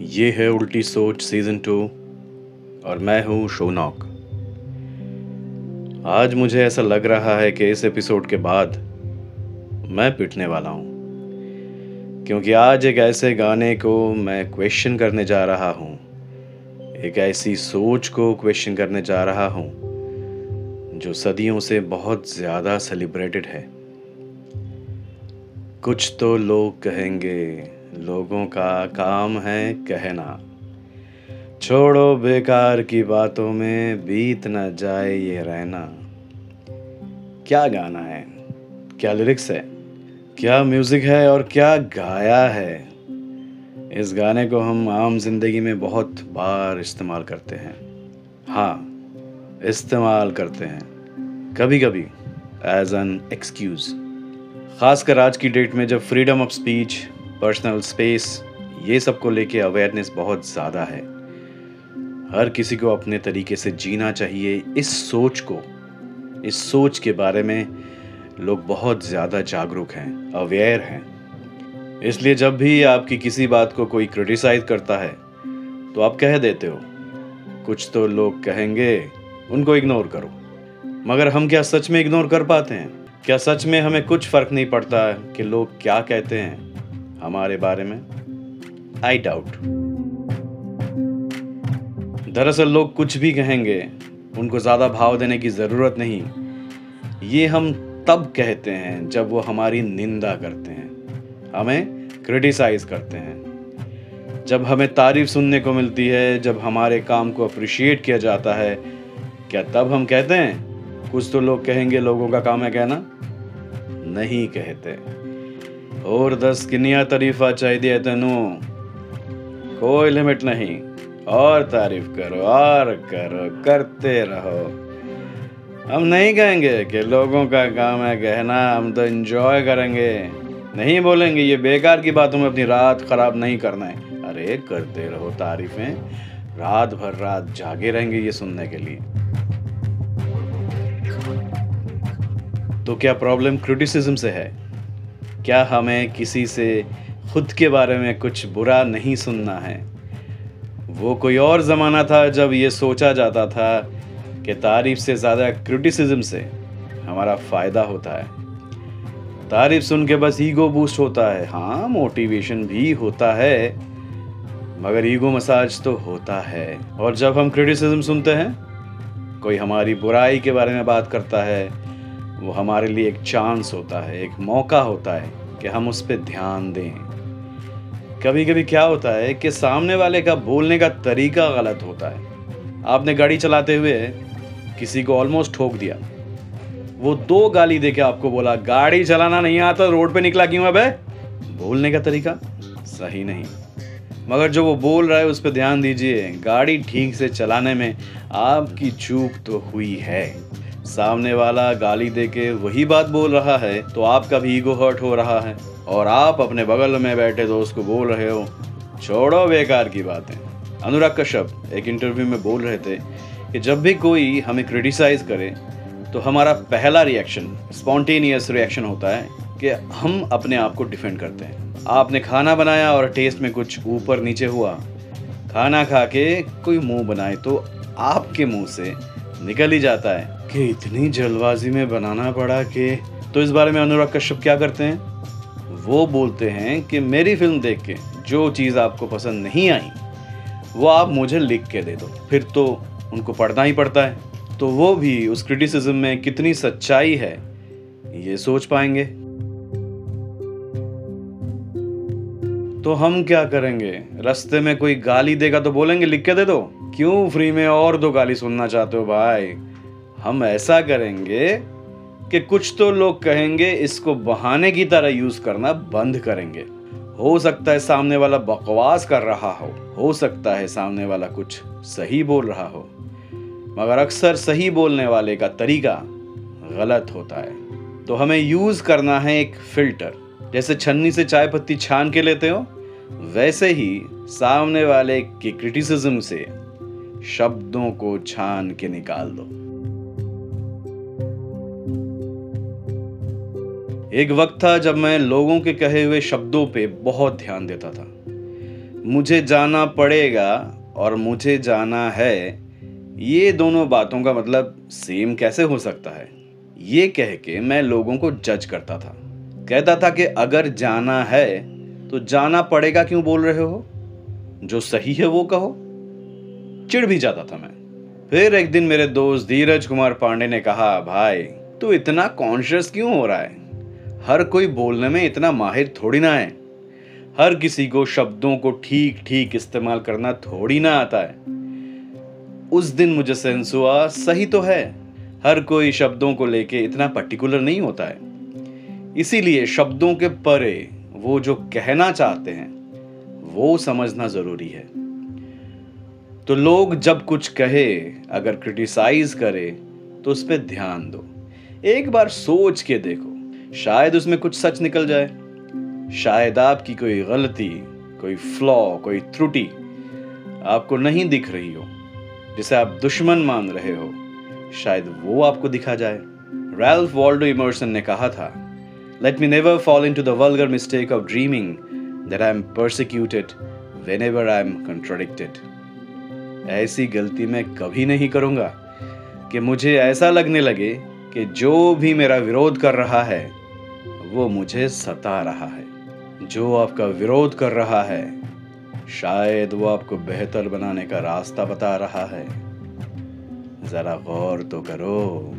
ये है उल्टी सोच सीज़न टू और मैं हूँ शोनॉक। आज मुझे ऐसा लग रहा है कि इस एपिसोड के बाद मैं पिटने वाला हूँ, क्योंकि आज एक ऐसे गाने को मैं क्वेश्चन करने जा रहा हूँ, एक ऐसी सोच को क्वेश्चन करने जा रहा हूँ, जो सदियों से बहुत ज़्यादा सेलिब्रेटेड है। कुछ तो लोग कहेंगे लोगों का काम है कहना। छोड़ो बेकार की बातों में बीत न जाए ये रहना। क्या गाना है? क्या लिरिक्स है? क्या म्यूज़िक है और क्या गाया है? इस गाने को हम आम ज़िंदगी में बहुत बार इस्तेमाल करते हैं। हाँ इस्तेमाल करते हैं। कभी कभी एज एन एक्सक्यूज़ खासकर आज की डेट में जब freedom of speech personal space ये सबको लेके अवेयरनेस बहुत ज़्यादा है। हर किसी को अपने तरीके से जीना चाहिए इस सोच को। इस सोच के बारे में लोग बहुत ज़्यादा जागरूक हैं अवेयर हैं। इसलिए जब भी आपकी किसी बात को कोई क्रिटिसाइज करता है तो आप कह देते हो, कुछ तो लोग कहेंगे, उनको इग्नोर करो। मगर हम क्या सच में इग्नोर कर पाते हैं? क्या सच में हमें कुछ फ़र्क नहीं पड़ता कि लोग क्या कहते हैं? हमारे बारे में? आई डाउट दरअसल लोग कुछ भी कहेंगे, उनको ज़्यादा भाव देने की ज़रूरत नहीं। ये हम तब कहते हैं जब वो हमारी निंदा करते हैं, हमें क्रिटिसाइज करते हैं। जब हमें तारीफ़ सुनने को मिलती है, जब हमारे काम को अप्रिशिएट किया जाता है, क्या तब हम कहते हैं, कुछ तो लोग कहेंगे, लोगों का काम है कहना? नहीं कहते। और दस किनिया तारीफा चाहिए तेनू। कोई लिमिट नहीं। और तारीफ़ करो, और करो, करते रहो। हम नहीं कहेंगे कि लोगों का काम है कहना हम तो एंजॉय करेंगे। नहीं बोलेंगे, ये बेकार की बातों में अपनी रात खराब नहीं करना है। अरे, करते रहो तारीफें। रात भर रात जागे रहेंगे ये सुनने के लिए। तो क्या प्रॉब्लम क्रिटिसिज्म से है? क्या हमें किसी से खुद के बारे में कुछ बुरा नहीं सुनना है? वो कोई और ज़माना था जब ये सोचा जाता था कि तारीफ़ से ज़्यादा क्रिटिसिज्म से हमारा फ़ायदा होता है। तारीफ़ सुन के बस ईगो बूस्ट होता है। हाँ मोटिवेशन भी होता है, मगर ईगो मसाज तो होता है। और जब हम क्रिटिसिज्म सुनते हैं, कोई हमारी बुराई के बारे में बात करता है वो हमारे लिए एक चांस होता है, एक मौका होता है कि हम उस पर ध्यान दें। कभी कभी क्या होता है कि सामने वाले का बोलने का तरीका गलत होता है। आपने गाड़ी चलाते हुए किसी को ऑलमोस्ट ठोक दिया। वो दो गाली देके आपको बोला, गाड़ी चलाना नहीं आता, रोड पे निकला क्यों है? बोलने का तरीका सही नहीं। मगर जो वो बोल रहा है, उस पर ध्यान दीजिए, गाड़ी ठीक से चलाने में आपकी चूक तो हुई है। सामने वाला गाली दे के वही बात बोल रहा है तो आपका भी ईगो हर्ट हो रहा है। और आप अपने बगल में बैठे दोस्त को बोल रहे हो, छोड़ो बेकार की बातें। अनुराग कश्यप एक इंटरव्यू में बोल रहे थे कि जब भी कोई हमें क्रिटिसाइज करे तो हमारा पहला रिएक्शन स्पॉन्टेनियस रिएक्शन होता है कि हम अपने आप को डिफेंड करते हैं। आपने खाना बनाया और टेस्ट में कुछ ऊपर नीचे हुआ। खाना खा के कोई मुँह बनाए तो आपके मुँह से निकल ही जाता है। कि इतनी जल्दबाजी में बनाना पड़ा कि तो इस बारे में अनुराग कश्यप क्या करते हैं? वो बोलते हैं कि मेरी फ़िल्म देख के जो चीज़ आपको पसंद नहीं आई, वो आप मुझे लिख के दे दो। फिर तो उनको पढ़ना ही पड़ता है। तो वो भी उस क्रिटिसिज्म में कितनी सच्चाई है, ये सोच पाएँगे। तो हम क्या करेंगे? रास्ते में कोई गाली देगा तो बोलेंगे, लिख के दे दो। क्यों फ्री में और दो गाली सुनना चाहते हो भाई? हम ऐसा करेंगे कि कुछ तो लोग कहेंगे, इसको बहाने की तरह यूज़ करना बंद करेंगे। हो सकता है सामने वाला बकवास कर रहा हो हो सकता है सामने वाला कुछ सही बोल रहा हो, मगर अक्सर सही बोलने वाले का तरीका गलत होता है। तो हमें यूज़ करना है एक फ़िल्टर जैसे छन्नी से चाय पत्ती छान के लेते हो, वैसे ही सामने वाले के क्रिटिसिज्म से शब्दों को छान के निकाल दो। एक वक्त था जब मैं लोगों के कहे हुए शब्दों पे बहुत ध्यान देता था। मुझे जाना पड़ेगा और मुझे जाना है, ये दोनों बातों का मतलब सेम कैसे हो सकता है? ये कह के मैं लोगों को जज करता था। कहता था कि अगर जाना है तो जाना पड़ेगा क्यों बोल रहे हो? जो सही है वो कहो। चिढ़ भी जाता था मैं। फिर एक दिन मेरे दोस्त धीरज कुमार पांडे ने कहा, भाई, तू इतना कॉन्शियस क्यों हो रहा है? हर कोई बोलने में इतना माहिर थोड़ी ना है। हर किसी को शब्दों को ठीक ठीक इस्तेमाल करना थोड़ी ना आता है। उस दिन मुझे सेंस हुआ, सही तो है। हर कोई शब्दों को लेके इतना पर्टिकुलर नहीं होता है। इसीलिए शब्दों के परे वो जो कहना चाहते हैं, वो समझना ज़रूरी है। तो लोग जब कुछ कहे, अगर क्रिटिसाइज करे तो उस पर ध्यान दो। एक बार सोच के देखो, शायद उसमें कुछ सच निकल जाए। शायद आपकी कोई गलती, कोई फ्लॉ कोई त्रुटि आपको नहीं दिख रही हो, जिसे आप दुश्मन मान रहे हो। शायद वो आपको दिखा जाए। रैल्फ वॉल्डो इमर्सन ने कहा था never fall into the vulgar mistake of dreaming that I am persecuted whenever I am contradicted ऐसी गलती मैं कभी नहीं करूँगा कि मुझे ऐसा लगने लगे कि जो भी मेरा विरोध कर रहा है, वो मुझे सता रहा है। जो आपका विरोध कर रहा है, शायद वो आपको बेहतर बनाने का रास्ता बता रहा है। जरा गौर तो करो।